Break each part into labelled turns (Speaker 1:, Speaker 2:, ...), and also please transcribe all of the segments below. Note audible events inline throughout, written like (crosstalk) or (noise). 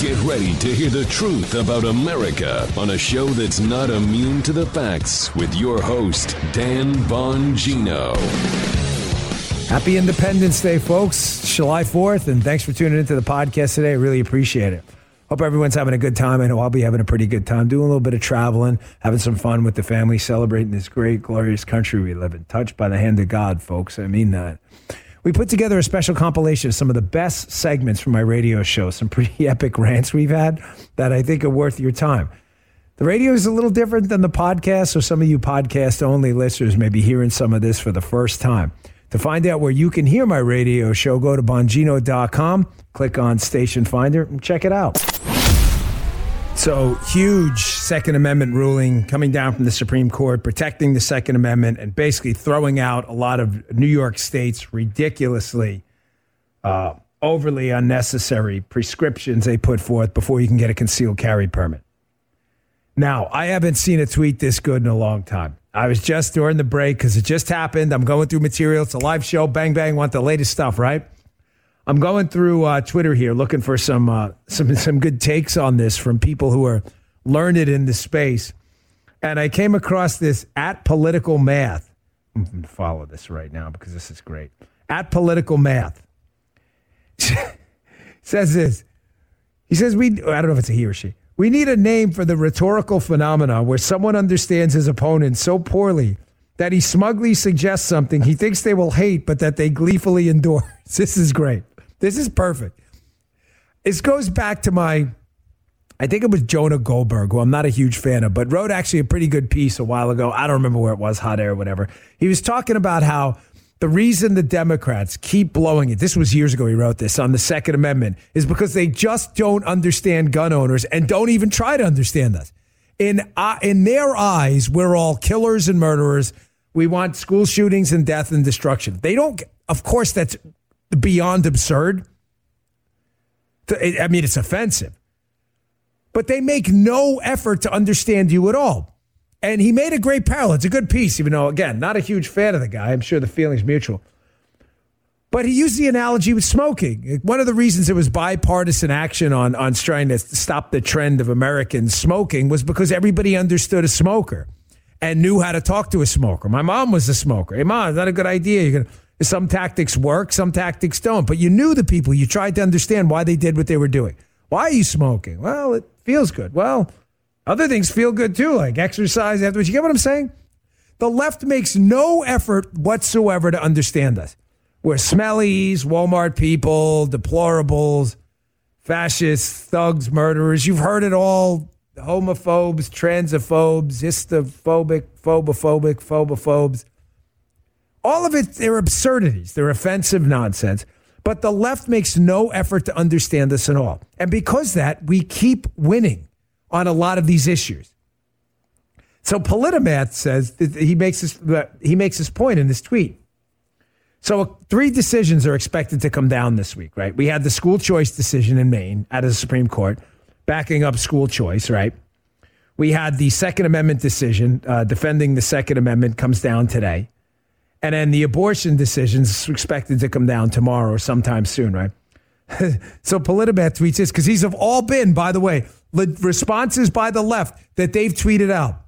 Speaker 1: Get ready to hear the truth about America on a show that's not immune to the facts with your host, Dan Bongino.
Speaker 2: Happy Independence Day, folks. July 4th, and thanks for tuning into the podcast today. I really appreciate it. Hope everyone's having a good time. I know I'll be having a pretty good time doing a little bit of traveling, having some fun with the family, celebrating this great, glorious country we live in. Touched by the hand of God, folks. I mean that. We put together a special compilation of some of the best segments from my radio show, some pretty (laughs) epic rants we've had that I think are worth your time. The radio is a little different than the podcast, so some of you podcast only listeners may be hearing some of this for the first time. To find out where you can hear my radio show, go to bongino.com, click on Station Finder, and check it out. So, huge Second Amendment ruling coming down from the Supreme Court, protecting the Second Amendment, and basically throwing out a lot of New York State's ridiculously uh, overly unnecessary prescriptions they put forth before you can get a concealed carry permit. Now, I haven't seen a tweet this good in a long time. I was just during the break because it just happened. I'm going through material. It's a live show. Bang, bang, want the latest stuff, right? I'm going through uh, Twitter here looking for some uh, some some good takes on this from people who are learned in the space, and I came across this at political math. I'm going to follow this right now because this is great. At political math (laughs) says this. He says we. I don't know if it's a he or she. We need a name for the rhetorical phenomena where someone understands his opponent so poorly that he smugly suggests something he thinks they will hate, but that they gleefully endorse. (laughs) This is great. This is perfect. This goes back to my, I think it was Jonah Goldberg, who I'm not a huge fan of, but wrote actually a pretty good piece a while ago. I don't remember where it was, hot air or whatever. He was talking about how the reason the Democrats keep blowing it, this was years ago he wrote this on the Second Amendment, is because they just don't understand gun owners and don't even try to understand us. In, uh, in their eyes, we're all killers and murderers. We want school shootings and death and destruction. They don't, of course, that's beyond absurd. I mean, it's offensive. But they make no effort to understand you at all. And he made a great parallel. It's a good piece, even though, again, not a huge fan of the guy. I'm sure the feeling's mutual. But he used the analogy with smoking. One of the reasons it was bipartisan action on, on trying to stop the trend of Americans smoking was because everybody understood a smoker and knew how to talk to a smoker. My mom was a smoker. Hey, mom, is that a good idea? You're going to some tactics work, some tactics don't. But you knew the people. You tried to understand why they did what they were doing. Why are you smoking? Well, it feels good. Well, other things feel good too, like exercise afterwards. You get what I'm saying? The left makes no effort whatsoever to understand us. We're smellies, Walmart people, deplorables, fascists, thugs, murderers. You've heard it all. Homophobes, transophobes, histophobic, phobophobic, phobophobes. All of it, they're absurdities. They're offensive nonsense. But the left makes no effort to understand this at all. And because that, we keep winning on a lot of these issues. So Politimath says he makes this he makes this point in this tweet. So three decisions are expected to come down this week, right? We had the school choice decision in Maine out of the Supreme Court, backing up school choice, right? We had the Second Amendment decision uh, defending the Second Amendment comes down today. And then the abortion decisions expected to come down tomorrow or sometime soon, right? (laughs) so Politimath tweets this because these have all been, by the way, responses by the left that they've tweeted out.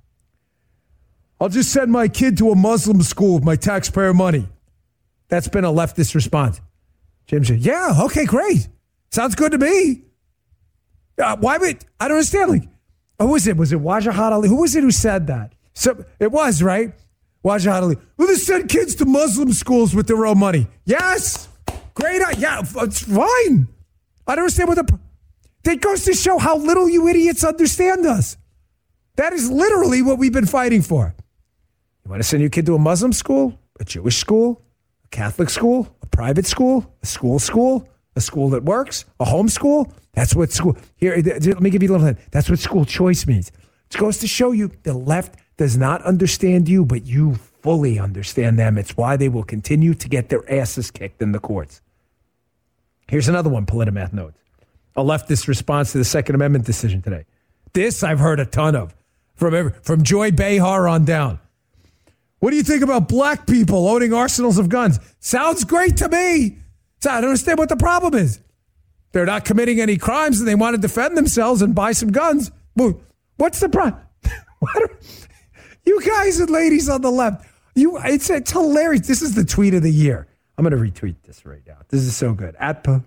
Speaker 2: I'll just send my kid to a Muslim school with my taxpayer money. That's been a leftist response. Jim said, Yeah, okay, great. Sounds good to me. Uh, why would I don't understand? Like, who was it? Was it Wajahat Ali? Who was it who said that? So it was, right? Wajahat Ali. Well, they send kids to Muslim schools with their own money. Yes. Great. Yeah, it's fine. I don't understand what the. That goes to show how little you idiots understand us. That is literally what we've been fighting for. You want to send your kid to a Muslim school, a Jewish school, a Catholic school, a private school, a school school, a school that works, a home school? That's what school. Here, let me give you a little hint. That's what school choice means. It goes to show you the left does not understand you, but you fully understand them. It's why they will continue to get their asses kicked in the courts. Here's another one Politimath notes a leftist response to the Second Amendment decision today. This I've heard a ton of from, from Joy Behar on down. What do you think about black people owning arsenals of guns? Sounds great to me. So I don't understand what the problem is. they're not committing any crimes and they want to defend themselves and buy some guns. What's the problem? (laughs) you guys and ladies on the left, you it's it's hilarious. This is the tweet of the year. I'm going to retweet this right now. This is so good. At P-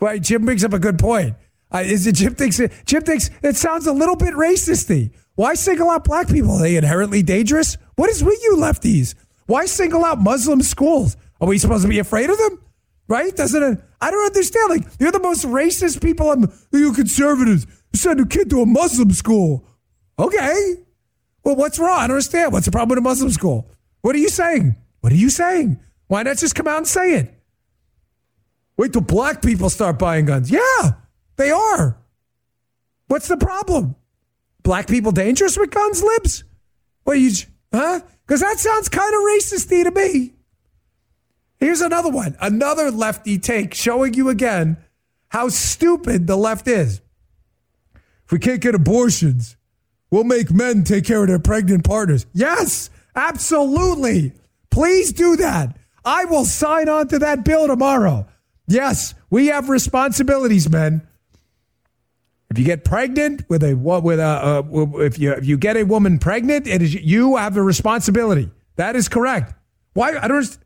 Speaker 2: well, Jim brings up a good point. Uh, is it Jim thinks it, Jim thinks it sounds a little bit racisty. Why single out black people? Are they inherently dangerous? What is with you lefties? Why single out Muslim schools? Are we supposed to be afraid of them? Right? Doesn't it? I don't understand. Like you're the most racist people. I'm you conservatives. You send a kid to a Muslim school. Okay. Well, what's wrong? I don't understand. What's the problem with a Muslim school? What are you saying? What are you saying? Why not just come out and say it? Wait till black people start buying guns. Yeah, they are. What's the problem? Black people dangerous with guns, libs? What you, huh? Because that sounds kind of racisty to me. Here's another one, another lefty take showing you again how stupid the left is. If we can't get abortions, we'll make men take care of their pregnant partners. Yes, absolutely. Please do that. I will sign on to that bill tomorrow. Yes, we have responsibilities, men. If you get pregnant with a with a uh, if you if you get a woman pregnant, it is you have a responsibility. That is correct. Why I don't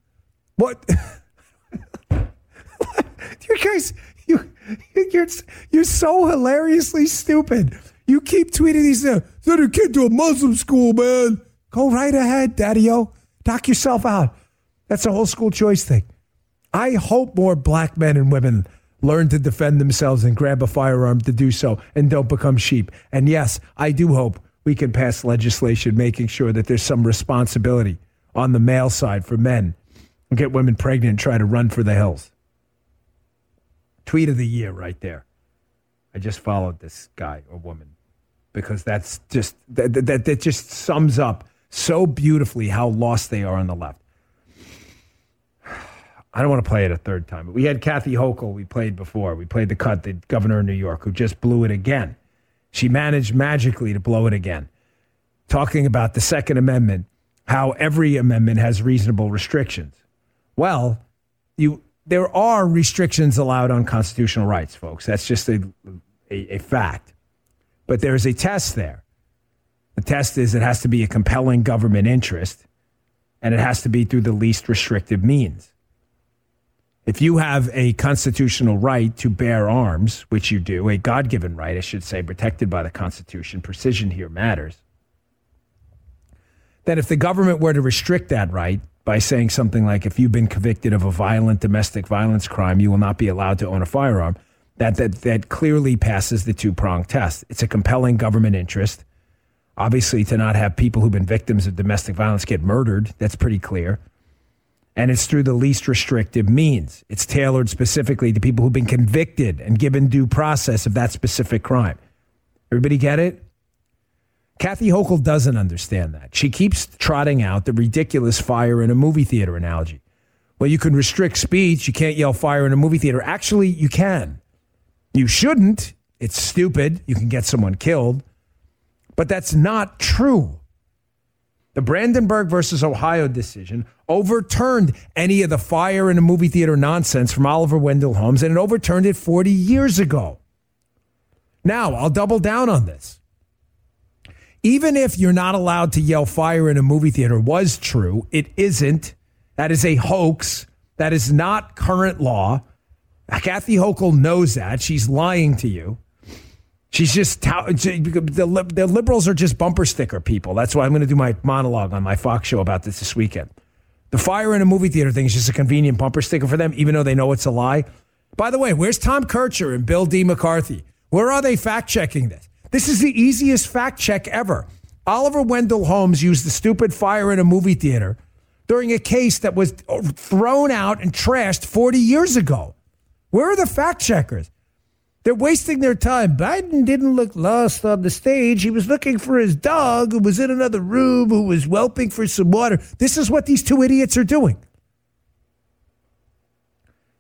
Speaker 2: what (laughs) you guys you you're you're so hilariously stupid. You keep tweeting these things. Send a kid to a Muslim school, man. Go right ahead, Daddy-O. Knock yourself out. That's a whole school choice thing. I hope more black men and women learn to defend themselves and grab a firearm to do so and don't become sheep. And yes, I do hope we can pass legislation making sure that there's some responsibility on the male side for men and get women pregnant and try to run for the hills. Tweet of the year right there. I just followed this guy or woman because that's just that, that, that just sums up so beautifully how lost they are on the left. I don't want to play it a third time. But we had Kathy Hochul we played before. We played the cut, the governor of New York, who just blew it again. She managed magically to blow it again. Talking about the Second Amendment, how every amendment has reasonable restrictions. Well, you there are restrictions allowed on constitutional rights, folks. That's just a, a, a fact. But there's a test there. The test is it has to be a compelling government interest, and it has to be through the least restrictive means. If you have a constitutional right to bear arms, which you do, a God given right, I should say, protected by the Constitution, precision here matters, then if the government were to restrict that right by saying something like, if you've been convicted of a violent domestic violence crime, you will not be allowed to own a firearm, that, that, that clearly passes the two prong test. It's a compelling government interest. Obviously, to not have people who've been victims of domestic violence get murdered, that's pretty clear and it's through the least restrictive means. It's tailored specifically to people who've been convicted and given due process of that specific crime. Everybody get it? Kathy Hochul doesn't understand that. She keeps trotting out the ridiculous fire in a movie theater analogy. Well, you can restrict speech. You can't yell fire in a movie theater. Actually, you can. You shouldn't. It's stupid. You can get someone killed. But that's not true. The Brandenburg versus Ohio decision overturned any of the fire in a movie theater nonsense from Oliver Wendell Holmes, and it overturned it 40 years ago. Now, I'll double down on this. Even if you're not allowed to yell fire in a movie theater was true, it isn't. That is a hoax. That is not current law. Kathy Hochul knows that. She's lying to you. She's just the, the liberals are just bumper sticker people. That's why I'm going to do my monologue on my Fox show about this this weekend. The fire in a movie theater thing is just a convenient bumper sticker for them, even though they know it's a lie. By the way, where's Tom Kertscher and Bill D. McCarthy? Where are they fact checking this? This is the easiest fact check ever. Oliver Wendell Holmes used the stupid fire in a movie theater during a case that was thrown out and trashed 40 years ago. Where are the fact checkers? They're wasting their time. Biden didn't look lost on the stage. He was looking for his dog who was in another room who was whelping for some water. This is what these two idiots are doing.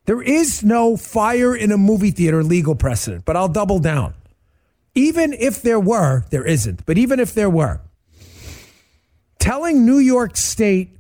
Speaker 2: There is no fire in a movie theater legal precedent, but I'll double down. Even if there were, there isn't, but even if there were, telling New York State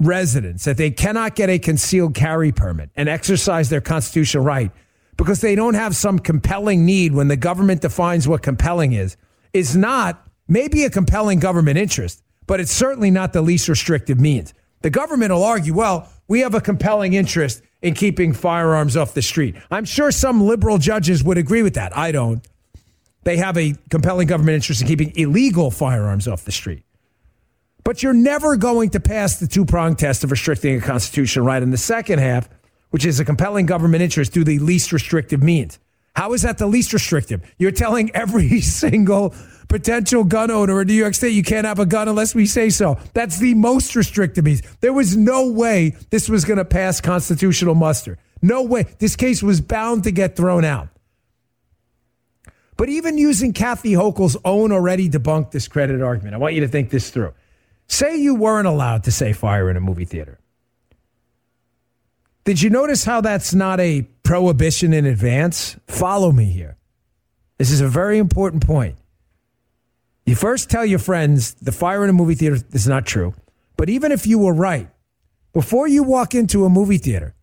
Speaker 2: residents that they cannot get a concealed carry permit and exercise their constitutional right because they don't have some compelling need when the government defines what compelling is, is not maybe a compelling government interest, but it's certainly not the least restrictive means. The government will argue, well, we have a compelling interest in keeping firearms off the street. I'm sure some liberal judges would agree with that. I don't. They have a compelling government interest in keeping illegal firearms off the street. But you're never going to pass the two prong test of restricting a constitutional right in the second half, which is a compelling government interest through the least restrictive means. How is that the least restrictive? You're telling every (laughs) single potential gun owner in New York State you can't have a gun unless we say so. That's the most restrictive means. There was no way this was going to pass constitutional muster. No way. This case was bound to get thrown out. But even using Kathy Hochul's own already debunked discredited argument, I want you to think this through. Say you weren't allowed to say fire in a movie theater. Did you notice how that's not a prohibition in advance? Follow me here. This is a very important point. You first tell your friends the fire in a movie theater is not true. But even if you were right, before you walk into a movie theater,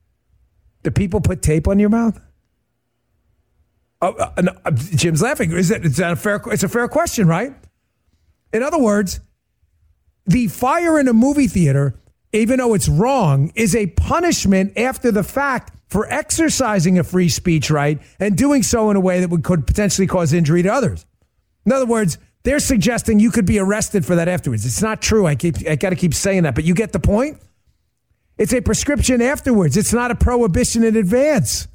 Speaker 2: do people put tape on your mouth? Oh, uh, no, uh, Jim's laughing. Is that, is that a fair? It's a fair question, right? In other words, the fire in a movie theater, even though it's wrong, is a punishment after the fact for exercising a free speech right and doing so in a way that would could potentially cause injury to others. In other words, they're suggesting you could be arrested for that afterwards. It's not true. I keep I got to keep saying that, but you get the point. It's a prescription afterwards. It's not a prohibition in advance.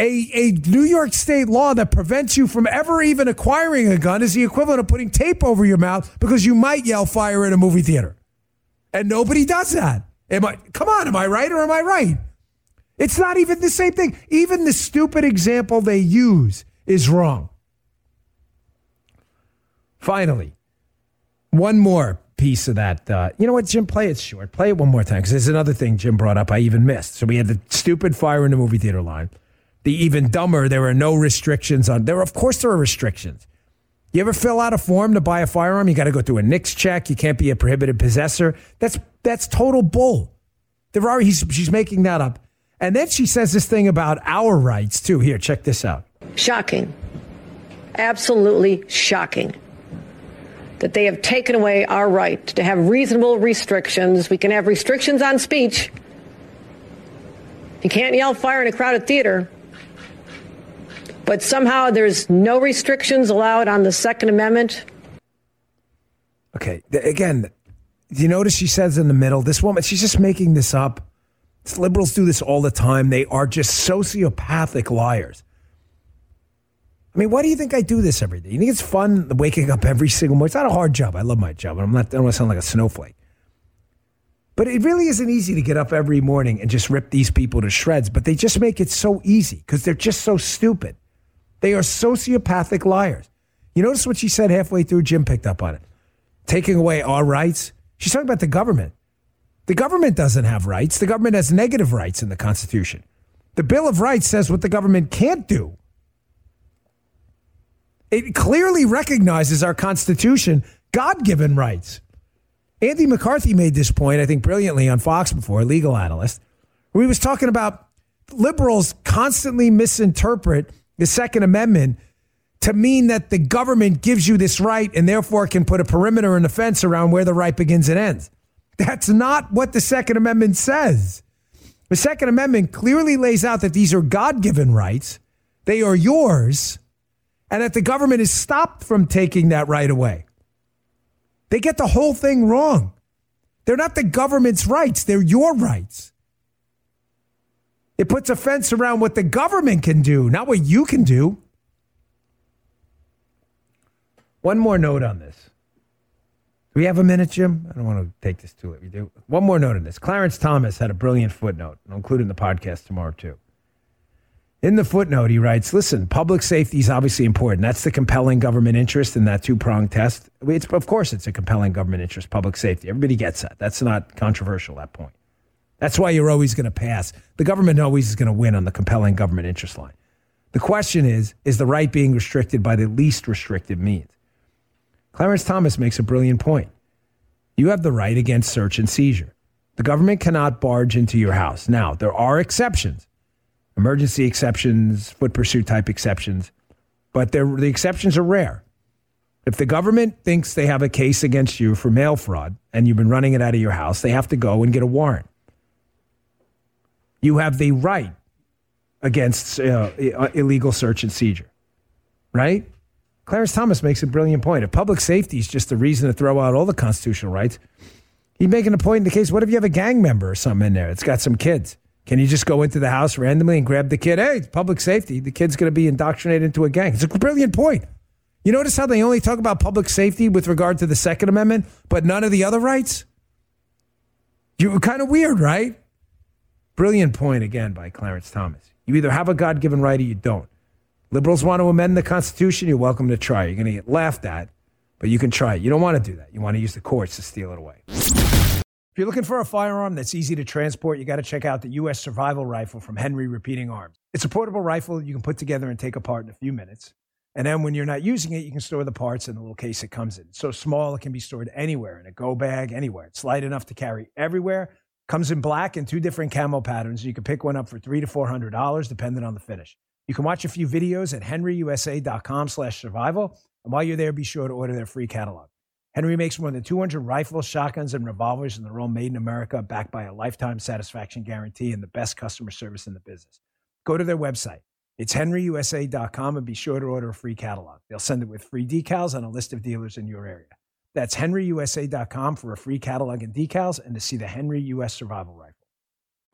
Speaker 2: A, a New York state law that prevents you from ever even acquiring a gun is the equivalent of putting tape over your mouth because you might yell fire in a movie theater. And nobody does that. Am I, come on, am I right or am I right? It's not even the same thing. Even the stupid example they use is wrong. Finally, one more piece of that. Uh, you know what, Jim? Play it short. Play it one more time because there's another thing Jim brought up I even missed. So we had the stupid fire in the movie theater line. The even dumber, there are no restrictions on. There, of course, there are restrictions. You ever fill out a form to buy a firearm? You got to go through a NICS check. You can't be a prohibited possessor. That's that's total bull. There are he's, she's making that up, and then she says this thing about our rights too. Here, check this out.
Speaker 3: Shocking, absolutely shocking that they have taken away our right to have reasonable restrictions. We can have restrictions on speech. You can't yell fire in a crowded theater. But somehow there's no restrictions allowed on the Second Amendment.
Speaker 2: Okay, again, do you notice she says in the middle, this woman, she's just making this up. Liberals do this all the time. They are just sociopathic liars. I mean, why do you think I do this every day? You think it's fun waking up every single morning? It's not a hard job. I love my job. I'm not, I don't want to sound like a snowflake. But it really isn't easy to get up every morning and just rip these people to shreds. But they just make it so easy because they're just so stupid. They are sociopathic liars. You notice what she said halfway through? Jim picked up on it. Taking away our rights. She's talking about the government. The government doesn't have rights. The government has negative rights in the Constitution. The Bill of Rights says what the government can't do. It clearly recognizes our Constitution, God given rights. Andy McCarthy made this point, I think, brilliantly on Fox before, a legal analyst, where he was talking about liberals constantly misinterpret the Second Amendment to mean that the government gives you this right and therefore can put a perimeter and a fence around where the right begins and ends. That's not what the Second Amendment says. The Second Amendment clearly lays out that these are God given rights, they are yours and that the government is stopped from taking that right away. They get the whole thing wrong. They're not the government's rights, they're your rights. It puts a fence around what the government can do, not what you can do. One more note on this. Do we have a minute, Jim? I don't want to take this too late. We do. One more note on this. Clarence Thomas had a brilliant footnote. I'll include in the podcast tomorrow, too. In the footnote, he writes, listen, public safety is obviously important. That's the compelling government interest in that two pronged test. It's, of course, it's a compelling government interest, public safety. Everybody gets that. That's not controversial, that point. That's why you're always going to pass. The government always is going to win on the compelling government interest line. The question is, is the right being restricted by the least restrictive means? Clarence Thomas makes a brilliant point. You have the right against search and seizure. The government cannot barge into your house. Now, there are exceptions. emergency exceptions, foot pursuit type exceptions, but the exceptions are rare. If the government thinks they have a case against you for mail fraud and you've been running it out of your house, they have to go and get a warrant. You have the right against uh, illegal search and seizure, right? Clarence Thomas makes a brilliant point. If public safety is just a reason to throw out all the constitutional rights, he's making a point in the case. What if you have a gang member or something in there that's got some kids? Can you just go into the house randomly and grab the kid? Hey, it's public safety. The kid's going to be indoctrinated into a gang. It's a brilliant point. You notice how they only talk about public safety with regard to the Second Amendment, but none of the other rights? You were kind of weird, right? Brilliant point again by Clarence Thomas. You either have a God given right or you don't. Liberals want to amend the Constitution, you're welcome to try. You're going to get laughed at, but you can try it. You don't want to do that. You want to use the courts to steal it away. If you're looking for a firearm that's easy to transport, you got to check out the U.S. Survival Rifle from Henry Repeating Arms. It's a portable rifle you can put together and take apart in a few minutes. And then when you're not using it, you can store the parts in the little case it comes in. It's so small, it can be stored anywhere in a go bag, anywhere. It's light enough to carry everywhere. Comes in black and two different camo patterns. You can pick one up for three to four hundred dollars, depending on the finish. You can watch a few videos at henryusa.com/survival, and while you're there, be sure to order their free catalog. Henry makes more than 200 rifles, shotguns, and revolvers, and they're all made in America, backed by a lifetime satisfaction guarantee and the best customer service in the business. Go to their website it's henryusa.com and be sure to order a free catalog. They'll send it with free decals and a list of dealers in your area. That's henryusa.com for a free catalog and decals and to see the Henry US Survival Rifle.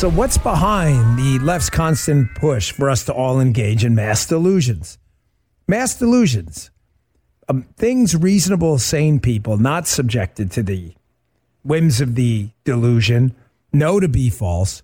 Speaker 2: So, what's behind the left's constant push for us to all engage in mass delusions? Mass delusions. Um, things reasonable, sane people, not subjected to the whims of the delusion, know to be false,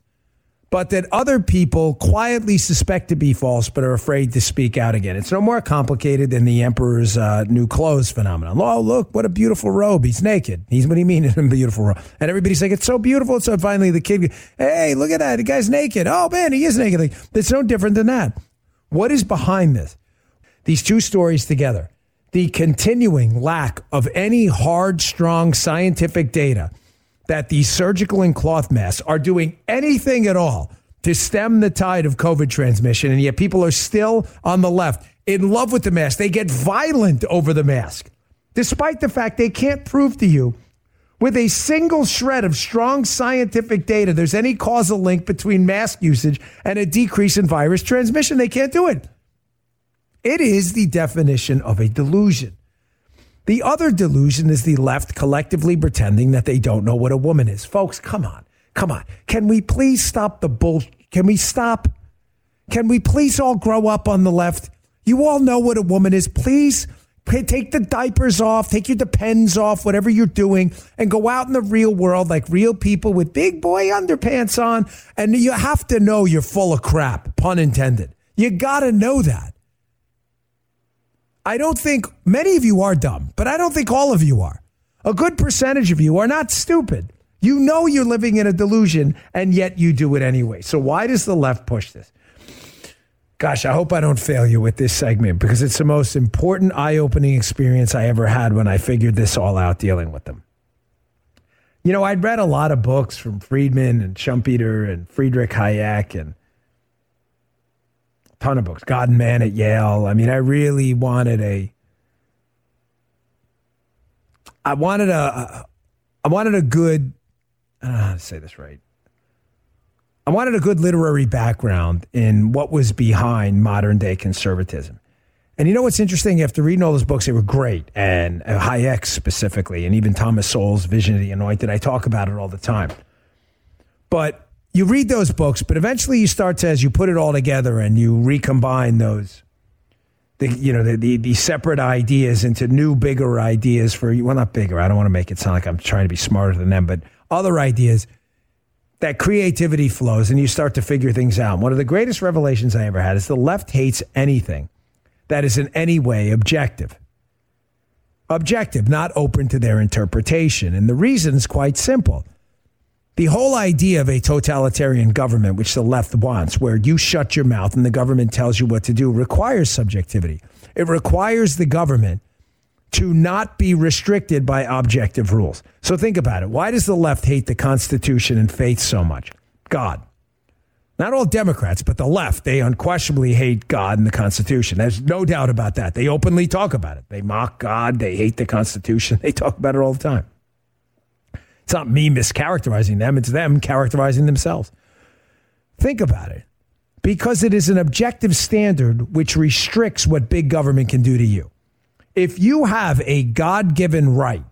Speaker 2: but that other people quietly suspect to be false but are afraid to speak out again. It's no more complicated than the emperor's uh, new clothes phenomenon. Oh, look, what a beautiful robe. He's naked. He's what do you mean, a beautiful robe? And everybody's like, it's so beautiful. So finally the kid, hey, look at that. The guy's naked. Oh, man, he is naked. Like, it's no different than that. What is behind this? These two stories together. The continuing lack of any hard, strong scientific data that these surgical and cloth masks are doing anything at all to stem the tide of COVID transmission, and yet people are still on the left in love with the mask. They get violent over the mask, despite the fact they can't prove to you with a single shred of strong scientific data there's any causal link between mask usage and a decrease in virus transmission. They can't do it. It is the definition of a delusion. The other delusion is the left collectively pretending that they don't know what a woman is. Folks, come on. Come on. Can we please stop the bull? Can we stop? Can we please all grow up on the left? You all know what a woman is. Please take the diapers off, take your depends off, whatever you're doing, and go out in the real world like real people with big boy underpants on. And you have to know you're full of crap, pun intended. You got to know that. I don't think many of you are dumb, but I don't think all of you are. A good percentage of you are not stupid. You know you're living in a delusion, and yet you do it anyway. So, why does the left push this? Gosh, I hope I don't fail you with this segment because it's the most important eye opening experience I ever had when I figured this all out dealing with them. You know, I'd read a lot of books from Friedman and Schumpeter and Friedrich Hayek and ton of books. God and Man at Yale. I mean, I really wanted a. I wanted a. I wanted a good. I don't know how to say this right. I wanted a good literary background in what was behind modern day conservatism. And you know what's interesting? After reading all those books, they were great. And uh, Hayek specifically, and even Thomas Sowell's Vision of the Anointed, I talk about it all the time. But you read those books, but eventually you start to, as you put it all together and you recombine those, the, you know, the, the, the separate ideas into new, bigger ideas for you. Well, not bigger. I don't want to make it sound like I'm trying to be smarter than them, but other ideas. that creativity flows and you start to figure things out. One of the greatest revelations I ever had is the left hates anything that is in any way objective. Objective, not open to their interpretation. And the reason is quite simple. The whole idea of a totalitarian government, which the left wants, where you shut your mouth and the government tells you what to do, requires subjectivity. It requires the government to not be restricted by objective rules. So think about it. Why does the left hate the Constitution and faith so much? God. Not all Democrats, but the left, they unquestionably hate God and the Constitution. There's no doubt about that. They openly talk about it. They mock God, they hate the Constitution, (laughs) they talk about it all the time. It's not me mischaracterizing them, it's them characterizing themselves. Think about it. Because it is an objective standard which restricts what big government can do to you. If you have a God given right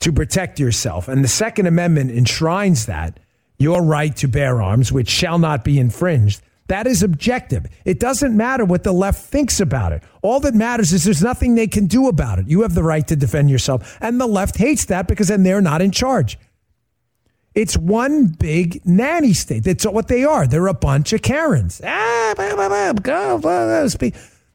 Speaker 2: to protect yourself, and the Second Amendment enshrines that, your right to bear arms, which shall not be infringed. That is objective. It doesn't matter what the left thinks about it. All that matters is there's nothing they can do about it. You have the right to defend yourself. And the left hates that because then they're not in charge. It's one big nanny state. That's what they are. They're a bunch of Karens. Ah, blah, blah, blah,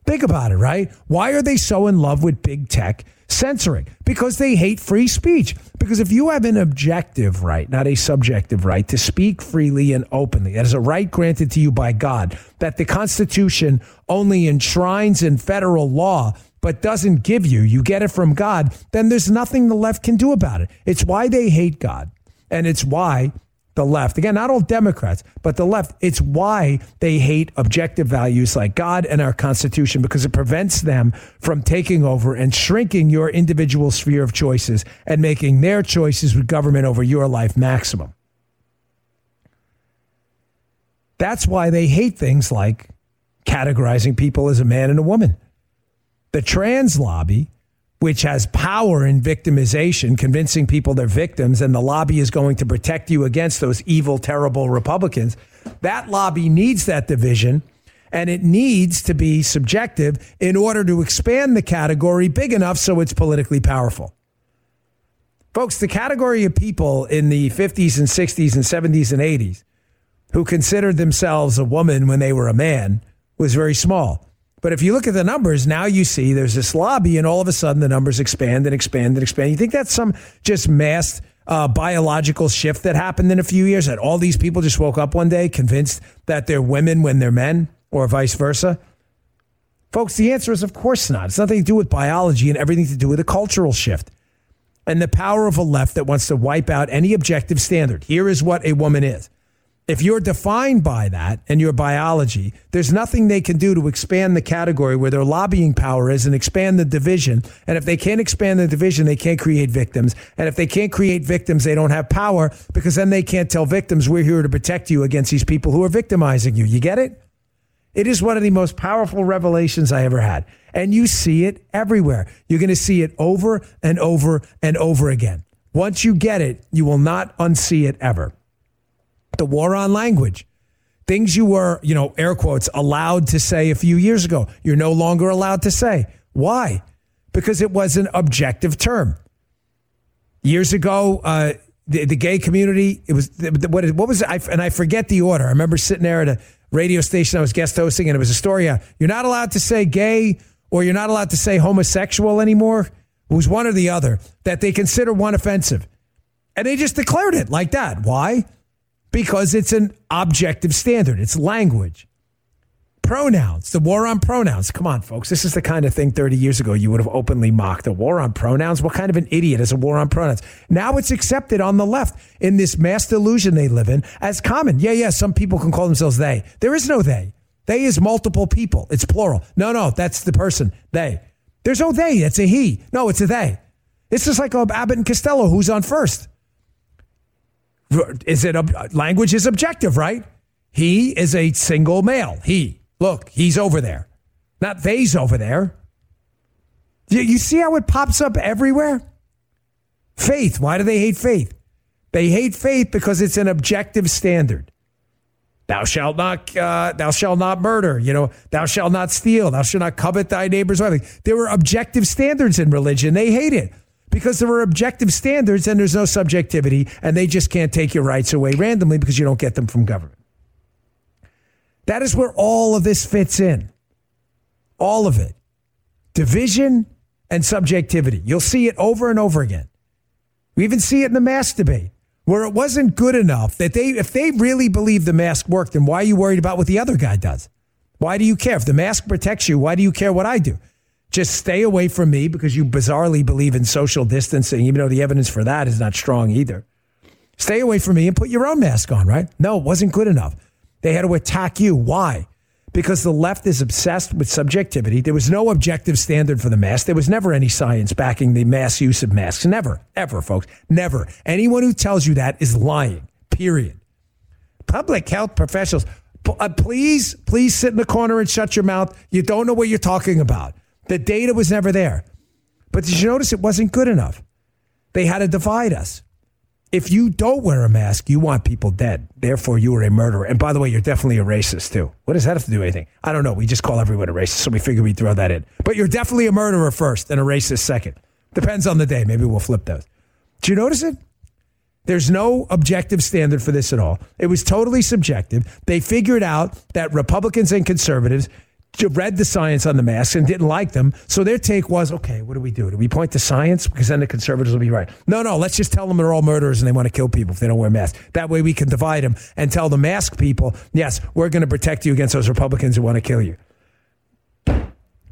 Speaker 2: Think about it, right? Why are they so in love with big tech censoring? Because they hate free speech. Because if you have an objective right, not a subjective right, to speak freely and openly, that is a right granted to you by God, that the Constitution only enshrines in federal law but doesn't give you, you get it from God, then there's nothing the left can do about it. It's why they hate God. And it's why the left, again, not all Democrats, but the left, it's why they hate objective values like God and our Constitution because it prevents them from taking over and shrinking your individual sphere of choices and making their choices with government over your life maximum. That's why they hate things like categorizing people as a man and a woman. The trans lobby which has power in victimization, convincing people they're victims, and the lobby is going to protect you against those evil, terrible Republicans. That lobby needs that division, and it needs to be subjective in order to expand the category big enough so it's politically powerful. Folks, the category of people in the 50s and 60s and 70s and 80s who considered themselves a woman when they were a man was very small. But if you look at the numbers, now you see there's this lobby, and all of a sudden the numbers expand and expand and expand. You think that's some just mass uh, biological shift that happened in a few years? That all these people just woke up one day convinced that they're women when they're men, or vice versa? Folks, the answer is of course not. It's nothing to do with biology and everything to do with a cultural shift and the power of a left that wants to wipe out any objective standard. Here is what a woman is. If you're defined by that and your biology, there's nothing they can do to expand the category where their lobbying power is and expand the division. And if they can't expand the division, they can't create victims. And if they can't create victims, they don't have power because then they can't tell victims, we're here to protect you against these people who are victimizing you. You get it? It is one of the most powerful revelations I ever had. And you see it everywhere. You're going to see it over and over and over again. Once you get it, you will not unsee it ever the war on language. Things you were, you know, air quotes, allowed to say a few years ago, you're no longer allowed to say. Why? Because it was an objective term. Years ago, uh, the, the gay community, it was, what, what was, I, and I forget the order. I remember sitting there at a radio station I was guest hosting, and it was a story. Uh, you're not allowed to say gay or you're not allowed to say homosexual anymore. It was one or the other that they consider one offensive. And they just declared it like that. Why? Because it's an objective standard, it's language. Pronouns, the war on pronouns. Come on, folks. This is the kind of thing 30 years ago you would have openly mocked. A war on pronouns? What kind of an idiot is a war on pronouns? Now it's accepted on the left in this mass delusion they live in as common. Yeah, yeah, some people can call themselves they. There is no they. They is multiple people. It's plural. No, no, that's the person. They. There's no they. It's a he. No, it's a they. It's just like Abbott and Costello, who's on first. Is it language is objective, right? He is a single male. He. Look, he's over there. Not they's over there. You see how it pops up everywhere? Faith. Why do they hate faith? They hate faith because it's an objective standard. Thou shalt not, uh, thou shalt not murder. You know, thou shalt not steal. Thou shalt not covet thy neighbor's wife. There were objective standards in religion. They hate it because there are objective standards and there's no subjectivity, and they just can't take your rights away randomly because you don't get them from government. That is where all of this fits in. All of it. Division and subjectivity. You'll see it over and over again. We even see it in the mask debate where it wasn't good enough that they, if they really believe the mask worked, then why are you worried about what the other guy does? Why do you care? If the mask protects you, why do you care what I do? Just stay away from me because you bizarrely believe in social distancing, even though the evidence for that is not strong either. Stay away from me and put your own mask on, right? No, it wasn't good enough. They had to attack you. Why? Because the left is obsessed with subjectivity. There was no objective standard for the mask. There was never any science backing the mass use of masks. Never, ever, folks. Never. Anyone who tells you that is lying, period. Public health professionals, uh, please, please sit in the corner and shut your mouth. You don't know what you're talking about. The data was never there. But did you notice it wasn't good enough? They had to divide us. If you don't wear a mask, you want people dead. Therefore, you are a murderer. And by the way, you're definitely a racist too. What does that have to do with anything? I don't know. We just call everyone a racist, so we figure we'd throw that in. But you're definitely a murderer first and a racist second. Depends on the day. Maybe we'll flip those. Did you notice it? There's no objective standard for this at all. It was totally subjective. They figured out that Republicans and conservatives read the science on the masks and didn't like them. So their take was, okay, what do we do? Do we point to science? Because then the conservatives will be right. No, no, let's just tell them they're all murderers and they want to kill people if they don't wear masks. That way we can divide them and tell the mask people, yes, we're going to protect you against those Republicans who want to kill you.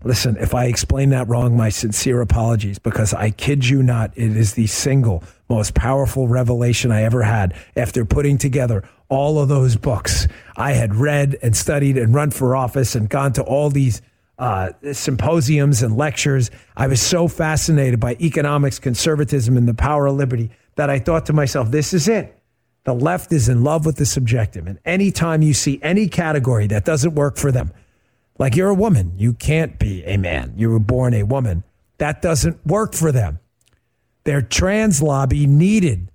Speaker 2: Listen, if I explain that wrong, my sincere apologies because I kid you not, it is the single most powerful revelation I ever had after putting together all of those books. I had read and studied and run for office and gone to all these uh, symposiums and lectures. I was so fascinated by economics, conservatism, and the power of liberty that I thought to myself, this is it. The left is in love with the subjective. And anytime you see any category that doesn't work for them, like you're a woman, you can't be a man. You were born a woman. That doesn't work for them. Their trans lobby needed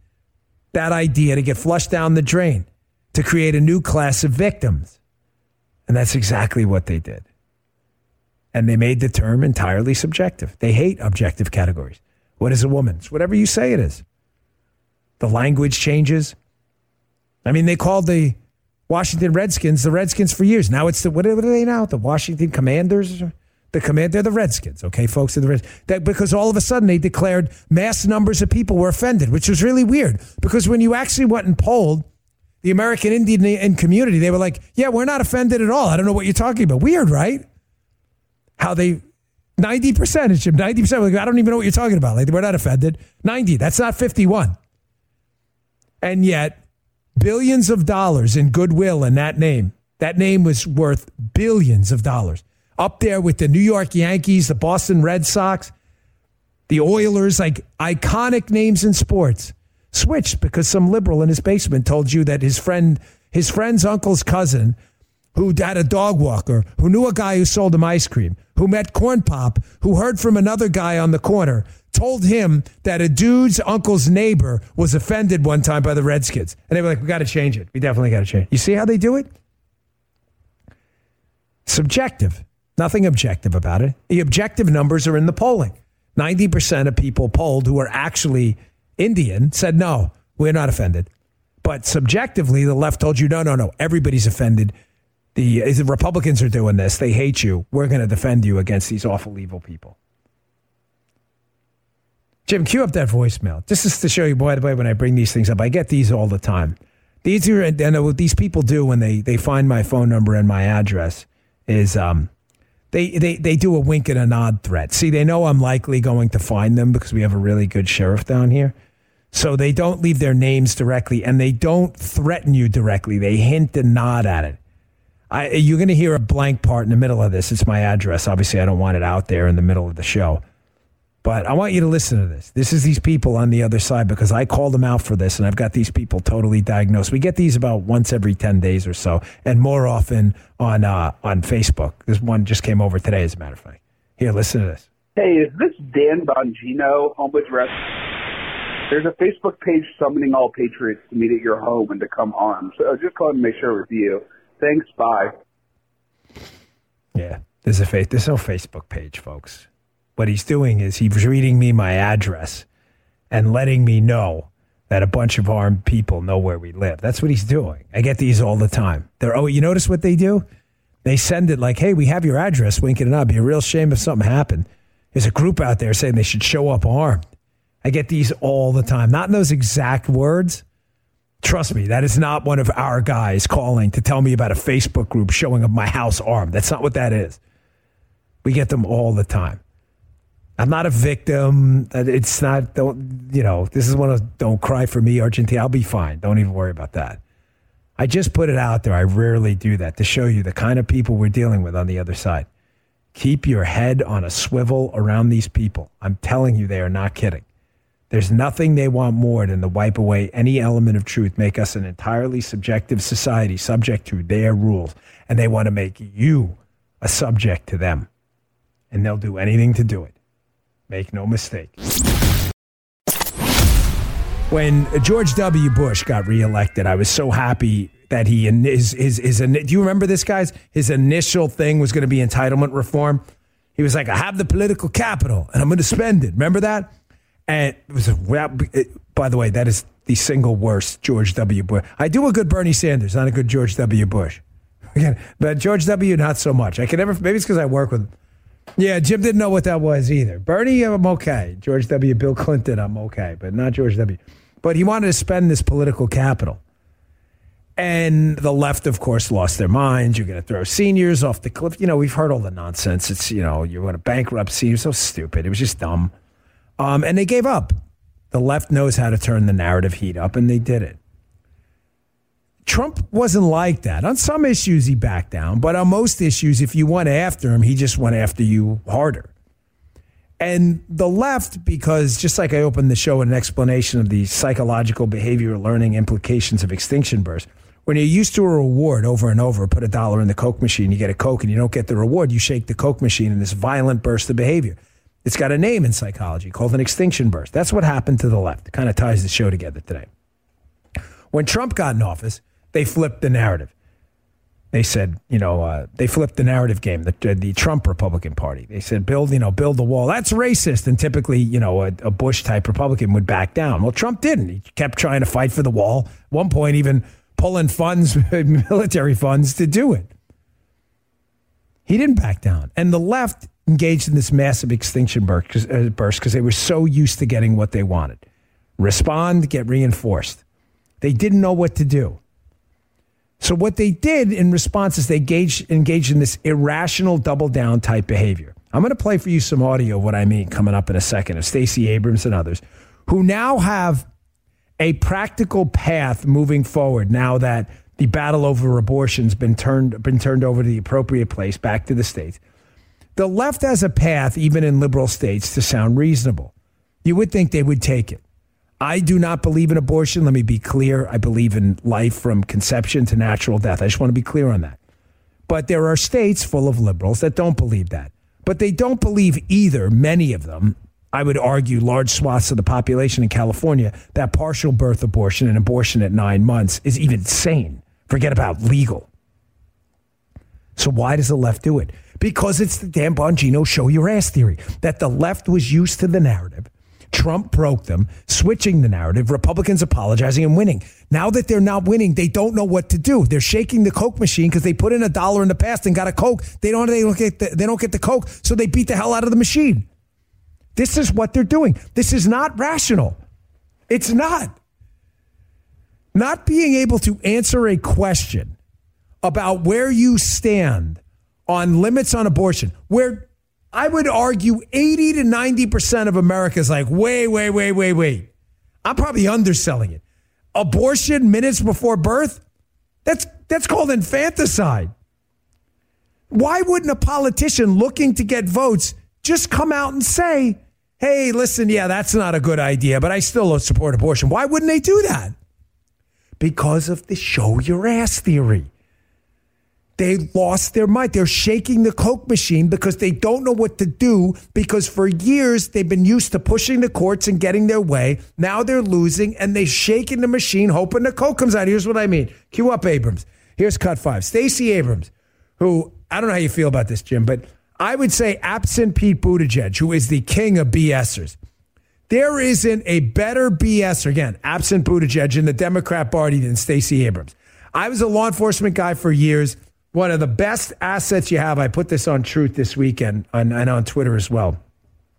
Speaker 2: that idea to get flushed down the drain to create a new class of victims. And that's exactly what they did. And they made the term entirely subjective. They hate objective categories. What is a woman? It's whatever you say it is. The language changes. I mean, they called the Washington Redskins the Redskins for years. Now it's the what are, they now? The Washington Commanders. The command, they're the Redskins, okay, folks. The Reds. That, because all of a sudden they declared mass numbers of people were offended, which was really weird. Because when you actually went and polled the American Indian community, they were like, "Yeah, we're not offended at all." I don't know what you're talking about. Weird, right? How they ninety percent, Jim, ninety percent. Like, I don't even know what you're talking about. Like we're not offended. Ninety. That's not fifty-one. And yet billions of dollars in goodwill in that name. That name was worth billions of dollars. Up there with the New York Yankees, the Boston Red Sox, the Oilers, like iconic names in sports. Switched because some liberal in his basement told you that his friend, his friend's uncle's cousin, who had a dog walker, who knew a guy who sold him ice cream, who met Corn Pop, who heard from another guy on the corner, told him that a dude's uncle's neighbor was offended one time by the Redskins. And they were like, we got to change it. We definitely got to change it. You see how they do it? Subjective. Nothing objective about it. The objective numbers are in the polling. 90% of people polled who are actually Indian said, no, we're not offended. But subjectively, the left told you, no, no, no, everybody's offended. The, the Republicans are doing this. They hate you. We're going to defend you against these awful, evil people. Jim, cue up that voicemail. This is to show you, by the way, when I bring these things up, I get these all the time. These are, and what these people do when they, they find my phone number and my address is um, they, they, they do a wink and a nod threat. See, they know I'm likely going to find them because we have a really good sheriff down here. So they don't leave their names directly and they don't threaten you directly. They hint and nod at it. I, you're going to hear a blank part in the middle of this. It's my address. Obviously, I don't want it out there in the middle of the show. But I want you to listen to this. This is these people on the other side because I called them out for this and I've got these people totally diagnosed. We get these about once every 10 days or so and more often on uh, on Facebook. This one just came over today, as a matter of fact. Here, listen to this.
Speaker 4: Hey, is this Dan Bongino, home address? There's a Facebook page summoning all patriots to meet at your home and to come armed. So uh, just call and make sure with you. Thanks. Bye.
Speaker 2: Yeah, there's a face. There's no Facebook page, folks. What he's doing is he's reading me my address and letting me know that a bunch of armed people know where we live. That's what he's doing. I get these all the time. They're oh, you notice what they do? They send it like, "Hey, we have your address. Winking it up. Be a real shame if something happened." There's a group out there saying they should show up armed. I get these all the time. Not in those exact words. Trust me, that is not one of our guys calling to tell me about a Facebook group showing up my house armed. That's not what that is. We get them all the time. I'm not a victim. Uh, it's not, don't, you know, this is one of don't cry for me, Argentina. I'll be fine. Don't even worry about that. I just put it out there. I rarely do that to show you the kind of people we're dealing with on the other side. Keep your head on a swivel around these people. I'm telling you, they are not kidding. There's nothing they want more than to wipe away any element of truth, make us an entirely subjective society subject to their rules. And they want to make you a subject to them. And they'll do anything to do it. Make no mistake. When George W. Bush got reelected, I was so happy that he and his his his. Do you remember this, guys? His initial thing was going to be entitlement reform. He was like, "I have the political capital, and I'm going to spend it." Remember that? And it was a, by the way, that is the single worst George W. Bush. I do a good Bernie Sanders, not a good George W. Bush. (laughs) Again, but George W. not so much. I can never. Maybe it's because I work with. Yeah, Jim didn't know what that was either. Bernie, I'm okay. George W. Bill Clinton, I'm okay, but not George W. But he wanted to spend this political capital. And the left, of course, lost their minds. You're going to throw seniors off the cliff. You know, we've heard all the nonsense. It's, you know, you're going to bankrupt seniors. So stupid. It was just dumb. Um, and they gave up. The left knows how to turn the narrative heat up, and they did it. Trump wasn't like that. On some issues, he backed down, but on most issues, if you went after him, he just went after you harder. And the left, because just like I opened the show with an explanation of the psychological behavioral learning implications of extinction burst, when you're used to a reward over and over, put a dollar in the Coke machine, you get a Coke and you don't get the reward, you shake the Coke machine in this violent burst of behavior. It's got a name in psychology called an extinction burst. That's what happened to the left. It kind of ties the show together today. When Trump got in office, they flipped the narrative. They said, you know, uh, they flipped the narrative game. The, the Trump Republican Party. They said, build, you know, build the wall. That's racist. And typically, you know, a, a Bush type Republican would back down. Well, Trump didn't. He kept trying to fight for the wall. At one point, even pulling funds, (laughs) military funds, to do it. He didn't back down. And the left engaged in this massive extinction uh, burst because they were so used to getting what they wanted respond, get reinforced. They didn't know what to do. So, what they did in response is they engaged, engaged in this irrational double down type behavior. I'm going to play for you some audio of what I mean coming up in a second of Stacey Abrams and others who now have a practical path moving forward now that the battle over abortion's been turned been turned over to the appropriate place back to the states the left has a path, even in liberal states, to sound reasonable. You would think they would take it. I do not believe in abortion. Let me be clear. I believe in life from conception to natural death. I just want to be clear on that. But there are states full of liberals that don't believe that. But they don't believe either, many of them, I would argue large swaths of the population in California, that partial birth abortion and abortion at nine months is even sane. Forget about legal. So why does the left do it? Because it's the Dan Bongino show your ass theory that the left was used to the narrative. Trump broke them, switching the narrative, Republicans apologizing and winning. Now that they're not winning, they don't know what to do. They're shaking the Coke machine because they put in a dollar in the past and got a Coke. They don't, they don't, get the, they don't get the Coke, so they beat the hell out of the machine. This is what they're doing. This is not rational. It's not. Not being able to answer a question about where you stand on limits on abortion, where I would argue 80 to 90% of America is like, wait, wait, wait, wait, wait. I'm probably underselling it. Abortion minutes before birth? That's that's called infanticide. Why wouldn't a politician looking to get votes just come out and say, hey, listen, yeah, that's not a good idea, but I still support abortion? Why wouldn't they do that? Because of the show your ass theory. They lost their mind. They're shaking the Coke machine because they don't know what to do because for years they've been used to pushing the courts and getting their way. Now they're losing and they're shaking the machine hoping the Coke comes out. Here's what I mean. Cue up Abrams. Here's cut five. Stacey Abrams, who I don't know how you feel about this, Jim, but I would say absent Pete Buttigieg, who is the king of BSers, There isn't a better BS, er, again, absent Buttigieg in the Democrat Party than Stacey Abrams. I was a law enforcement guy for years. One of the best assets you have, I put this on Truth this weekend and, and on Twitter as well.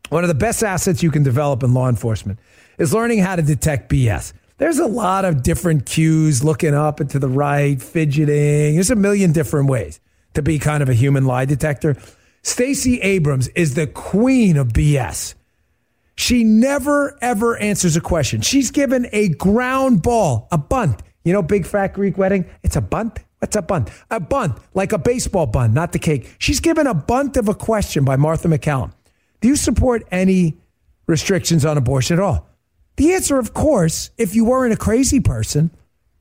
Speaker 2: One of the best assets you can develop in law enforcement is learning how to detect BS. There's a lot of different cues, looking up and to the right, fidgeting. There's a million different ways to be kind of a human lie detector. Stacey Abrams is the queen of BS. She never, ever answers a question. She's given a ground ball, a bunt. You know, big fat Greek wedding? It's a bunt. What's a bunt? A bunt, like a baseball bunt, not the cake. She's given a bunt of a question by Martha MacCallum. Do you support any restrictions on abortion at all? The answer, of course, if you weren't a crazy person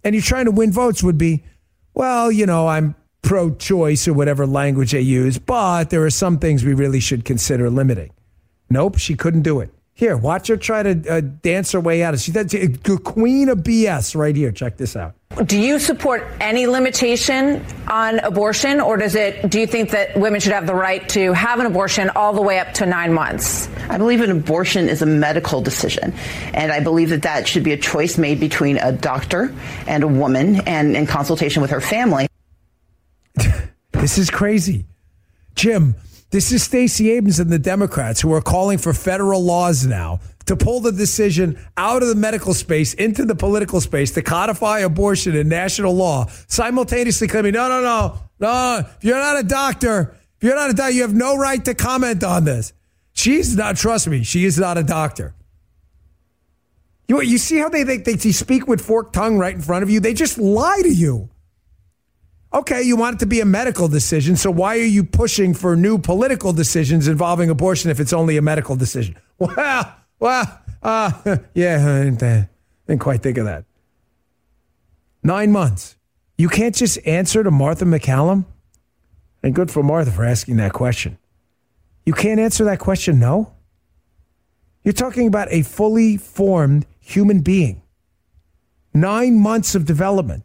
Speaker 2: and you're trying to win votes, would be, well, you know, I'm pro choice or whatever language they use, but there are some things we really should consider limiting. Nope, she couldn't do it. Here, watch her try to uh, dance her way out. She's the queen of BS right here. Check this out.
Speaker 5: Do you support any limitation on abortion, or does it? Do you think that women should have the right to have an abortion all the way up to nine months?
Speaker 6: I believe an abortion is a medical decision, and I believe that that should be a choice made between a doctor and a woman, and in consultation with her family. (laughs)
Speaker 2: this is crazy, Jim. This is Stacey Abrams and the Democrats who are calling for federal laws now to pull the decision out of the medical space into the political space to codify abortion in national law, simultaneously claiming, no, no, no, no, if you're not a doctor, if you're not a doctor, you have no right to comment on this. She's not, trust me, she is not a doctor. You, you see how they, they, they speak with forked tongue right in front of you? They just lie to you. Okay, you want it to be a medical decision, so why are you pushing for new political decisions involving abortion if it's only a medical decision? (laughs) Well, well, uh, (laughs) yeah, I didn't, didn't quite think of that. Nine months. You can't just answer to Martha MacCallum? And good for Martha for asking that question. You can't answer that question, no? You're talking about a fully formed human being. Nine months of development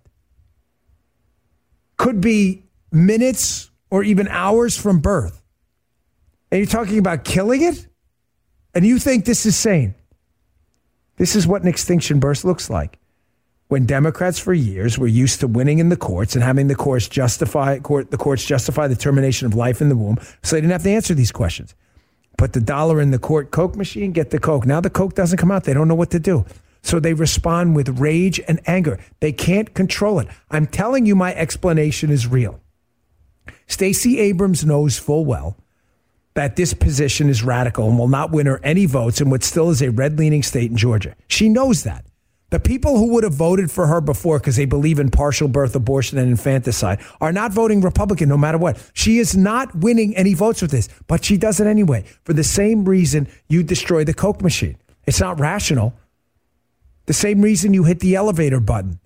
Speaker 2: could be minutes or even hours from birth. And you're talking about killing it? And you think this is sane? This is what an extinction burst looks like. When Democrats for years were used to winning in the courts and having the courts justify court, the courts justify the termination of life in the womb, so they didn't have to answer these questions. Put the dollar in the court Coke machine, get the Coke. Now the Coke doesn't come out. They don't know what to do. So they respond with rage and anger. They can't control it. I'm telling you, my explanation is real. Stacey Abrams knows full well that this position is radical and will not win her any votes in what still is a red leaning state in Georgia. She knows that. The people who would have voted for her before because they believe in partial birth abortion and infanticide are not voting Republican no matter what. She is not winning any votes with this, but she does it anyway for the same reason you destroy the Coke machine. It's not rational. The same reason you hit the elevator button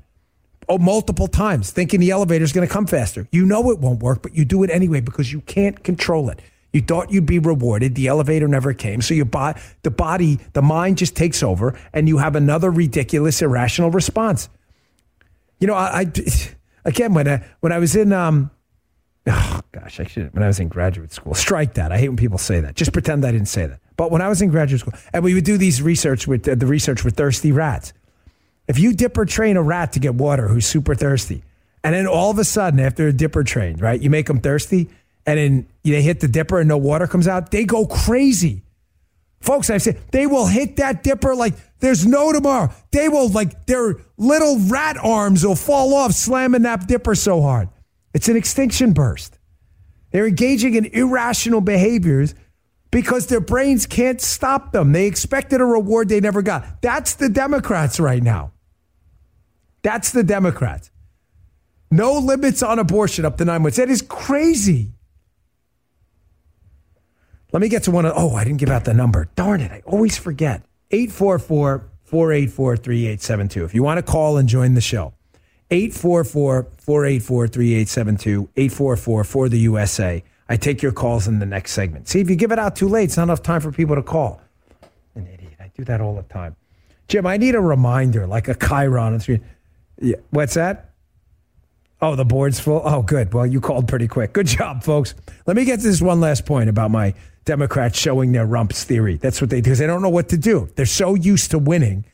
Speaker 2: oh, multiple times, thinking the elevator is going to come faster. You know it won't work, but you do it anyway because you can't control it. You thought you'd be rewarded. The elevator never came. So your bo- the body, the mind just takes over and you have another ridiculous, irrational response. You know, I, I (sighs) again, when I, when I was in, um, oh gosh, I should, when I was in graduate school, strike that. I hate when people say that. Just pretend I didn't say that. But when I was in graduate school, and we would do these research with uh, the research with thirsty rats. If you dipper train a rat to get water who's super thirsty, and then all of a sudden after a dipper train, right, you make them thirsty, and then they hit the dipper and no water comes out, they go crazy. Folks, I've said they will hit that dipper like there's no tomorrow. They will like their little rat arms will fall off slamming that dipper so hard. It's an extinction burst. They're engaging in irrational behaviors because their brains can't stop them. They expected a reward they never got. That's the Democrats right now. That's the Democrats. No limits on abortion up to nine months. That is crazy. Let me get to one of, oh, I didn't give out the number. Darn it. I always forget. 844 484 3872. If you want to call and join the show, 844 484 3872, 844 for the USA. I take your calls in the next segment. See, if you give it out too late, it's not enough time for people to call. An idiot. I do that all the time. Jim, I need a reminder, like a Chiron. Yeah. What's that? Oh, the board's full? Oh, good. Well, you called pretty quick. Good job, folks. Let me get to this one last point about my Democrats showing their rumps theory. That's what they do because they don't know what to do. They're so used to winning.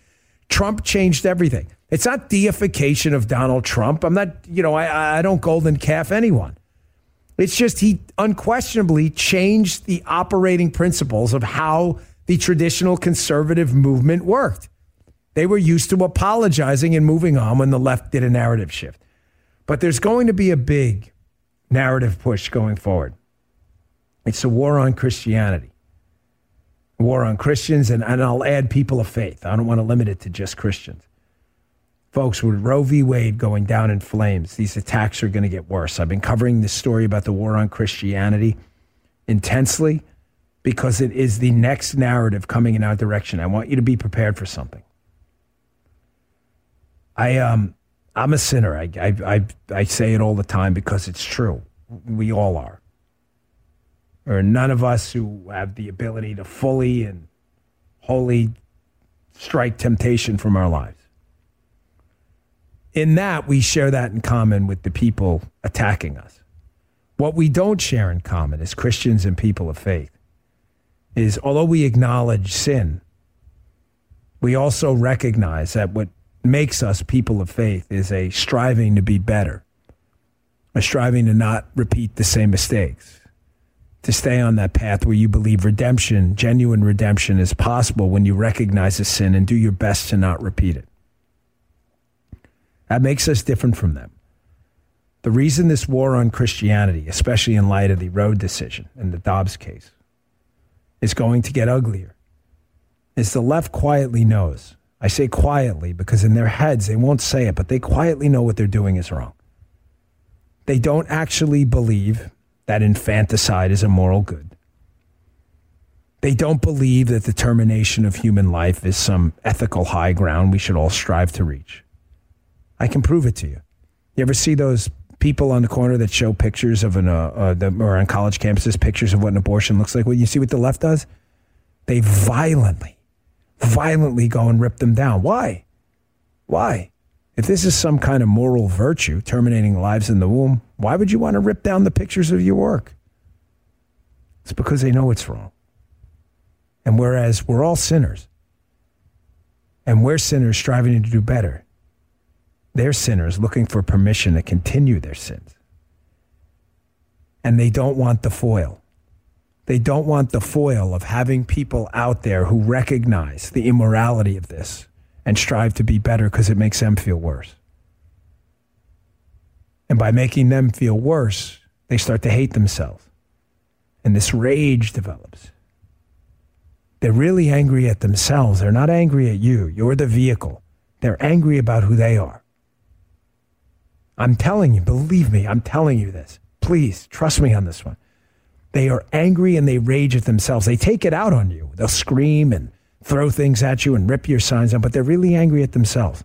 Speaker 2: Trump changed everything. It's not deification of Donald Trump. I'm not, you know, I, I don't golden calf anyone. It's just he unquestionably changed the operating principles of how the traditional conservative movement worked. They were used to apologizing and moving on when the left did a narrative shift. But there's going to be a big narrative push going forward. It's a war on Christianity, war on Christians, and, and I'll add people of faith. I don't want to limit it to just Christians. Folks, with Roe v. Wade going down in flames, these attacks are going to get worse. I've been covering this story about the war on Christianity intensely because it is the next narrative coming in our direction. I want you to be prepared for something. I um I'm a sinner. I I I, I say it all the time because it's true. We all are. There are none of us who have the ability to fully and wholly strike temptation from our lives in that, we share that in common with the people attacking us. What we don't share in common as Christians and people of faith is although we acknowledge sin, we also recognize that what makes us people of faith is a striving to be better, a striving to not repeat the same mistakes, to stay on that path where you believe redemption, genuine redemption, is possible when you recognize a sin and do your best to not repeat it. That makes us different from them. The reason this war on Christianity, especially in light of the Roe decision and the Dobbs case, is going to get uglier is the left quietly knows. I say quietly because in their heads they won't say it, but they quietly know what they're doing is wrong. They don't actually believe that infanticide is a moral good. They don't believe that the termination of human life is some ethical high ground we should all strive to reach. I can prove it to you. You ever see those people on the corner that show pictures of an, uh, uh, the, or on college campuses, pictures of what an abortion looks like? Well, you see what the left does? They violently, violently go and rip them down. Why? Why? If this is some kind of moral virtue, terminating lives in the womb, why would you want to rip down the pictures of your work? It's because they know it's wrong. And whereas we're all sinners, and we're sinners striving to do better, they're sinners looking for permission to continue their sins. And they don't want the foil. They don't want the foil of having people out there who recognize the immorality of this and strive to be better because it makes them feel worse. And by making them feel worse, they start to hate themselves. And this rage develops. They're really angry at themselves. They're not angry at you. You're the vehicle. They're angry about who they are. I'm telling you, believe me, I'm telling you this. Please trust me on this one. They are angry and they rage at themselves. They take it out on you. They'll scream and throw things at you and rip your signs out, but they're really angry at themselves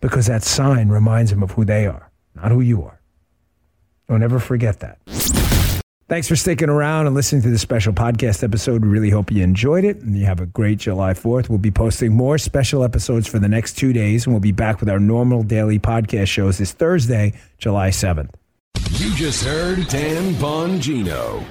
Speaker 2: because that sign reminds them of who they are, not who you are. Don't ever forget that. Thanks for sticking around and listening to this special podcast episode. We really hope you enjoyed it and you have a great July 4th. We'll be posting more special episodes for the next two days, and we'll be back with our normal daily podcast shows this Thursday, July 7th.
Speaker 1: You just heard Dan Bongino.